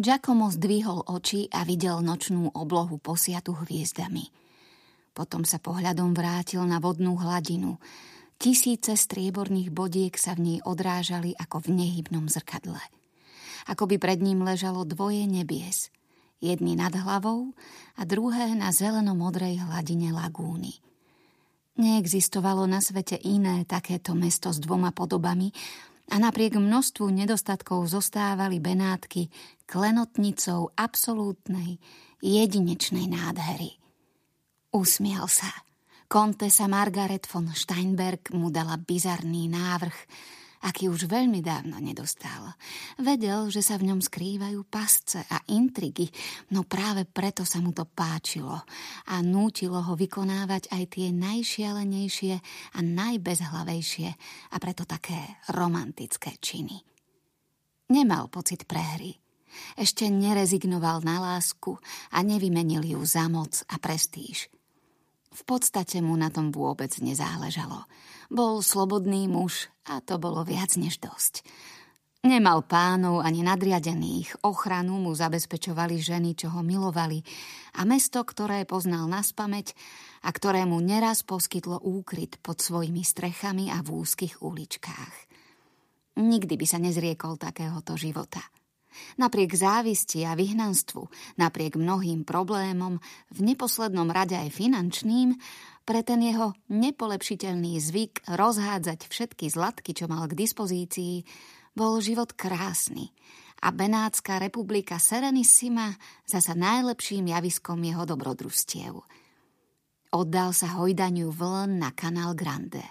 Giacomo zdvihol oči a videl nočnú oblohu posiatu hviezdami. Potom sa pohľadom vrátil na vodnú hladinu. Tisíce strieborných bodiek sa v nej odrážali ako v nehybnom zrkadle. Ako by pred ním ležalo dvoje nebies. Jedný nad hlavou a druhé na zeleno-modrej hladine lagúny. Neexistovalo na svete iné takéto mesto s dvoma podobami, a napriek množstvu nedostatkov zostávali Benátky klenotnicou absolútnej, jedinečnej nádhery. Usmial sa. Kontesa Margaret von Steinberg mu dala bizarný návrh, aký už veľmi dávno nedostal. Vedel, že sa v ňom skrývajú pasce a intrigy, no práve preto sa mu to páčilo a nútilo ho vykonávať aj tie najšialenejšie a najbezhlavejšie a preto také romantické činy. Nemal pocit prehry. Ešte nerezignoval na lásku a nevymenil ju za moc a prestíž. V podstate mu na tom vôbec nezáležalo. Bol slobodný muž a to bolo viac než dosť. Nemal pánov ani nadriadených, ochranu mu zabezpečovali ženy, čo ho milovali a mesto, ktoré poznal na spameť a ktorému neraz poskytlo úkryt pod svojimi strechami a v úzkých uličkách. Nikdy by sa nezriekol takéhoto života. Napriek závisti a vyhnanstvu, napriek mnohým problémom, v neposlednom rade aj finančným, pre ten jeho nepolepšiteľný zvyk rozhádzať všetky zlatky, čo mal k dispozícii, bol život krásny a Benátska republika Serenissima zasa najlepším javiskom jeho dobrodružstiev. Oddal sa hojdaniu vln na kanál Grande.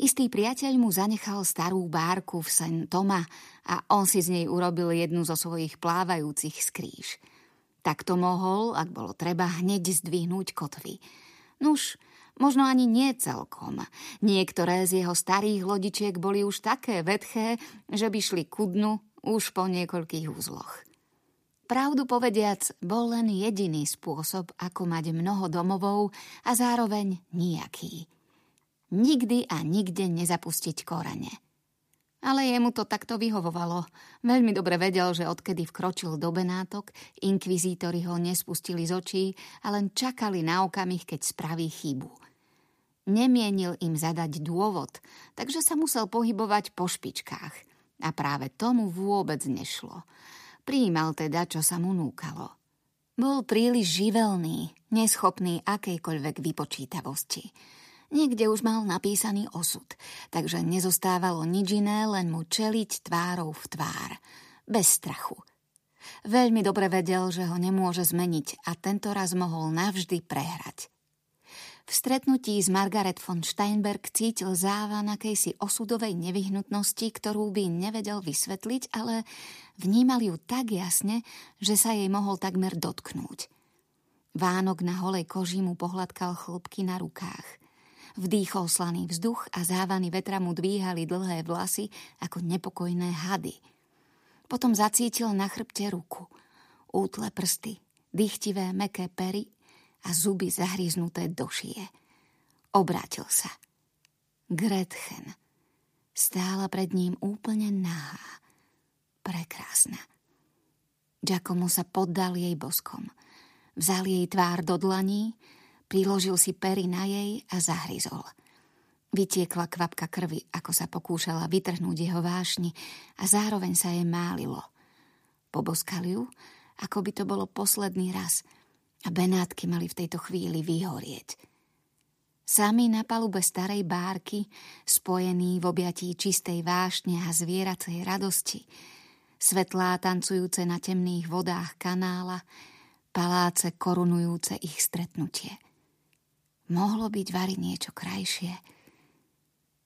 Istý priateľ mu zanechal starú bárku v Sen Toma a on si z nej urobil jednu zo svojich plávajúcich skríž. Tak to mohol, ak bolo treba, hneď zdvihnúť kotvy – Nuž, možno ani nie celkom. Niektoré z jeho starých lodičiek boli už také vedché, že by šli ku dnu už po niekoľkých úzloch. Pravdu povediac, bol len jediný spôsob, ako mať mnoho domovov a zároveň nejaký. Nikdy a nikde nezapustiť korene. Ale jemu to takto vyhovovalo. Veľmi dobre vedel, že odkedy vkročil do Benátok, inkvizítori ho nespustili z očí a len čakali na okamih, keď spraví chybu. Nemienil im zadať dôvod, takže sa musel pohybovať po špičkách. A práve tomu vôbec nešlo. Príjmal teda, čo sa mu núkalo. Bol príliš živelný, neschopný akejkoľvek vypočítavosti. Niekde už mal napísaný osud, takže nezostávalo nič iné, len mu čeliť tvárou v tvár. Bez strachu. Veľmi dobre vedel, že ho nemôže zmeniť a tento raz mohol navždy prehrať. V stretnutí s Margaret von Steinberg cítil závan akejsi osudovej nevyhnutnosti, ktorú by nevedel vysvetliť, ale vnímal ju tak jasne, že sa jej mohol takmer dotknúť. Vánok na holej koži mu pohľadkal chlopky na rukách. Vdýchol slaný vzduch a závany vetra mu dvíhali dlhé vlasy ako nepokojné hady. Potom zacítil na chrbte ruku. Útle prsty, dychtivé meké pery a zuby zahryznuté do šie. Obrátil sa. Gretchen. Stála pred ním úplne nahá. Prekrásna. Giacomo sa poddal jej boskom. Vzal jej tvár do dlaní, Priložil si pery na jej a zahryzol. Vytiekla kvapka krvi, ako sa pokúšala vytrhnúť jeho vášni a zároveň sa jej málilo. Poboskal ju, ako by to bolo posledný raz a Benátky mali v tejto chvíli vyhorieť. Sami na palube starej bárky, spojení v objatí čistej vášne a zvieracej radosti, svetlá tancujúce na temných vodách kanála, paláce korunujúce ich stretnutie – Mohlo byť vari niečo krajšie.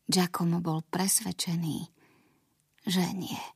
Giacomo bol presvedčený, že nie.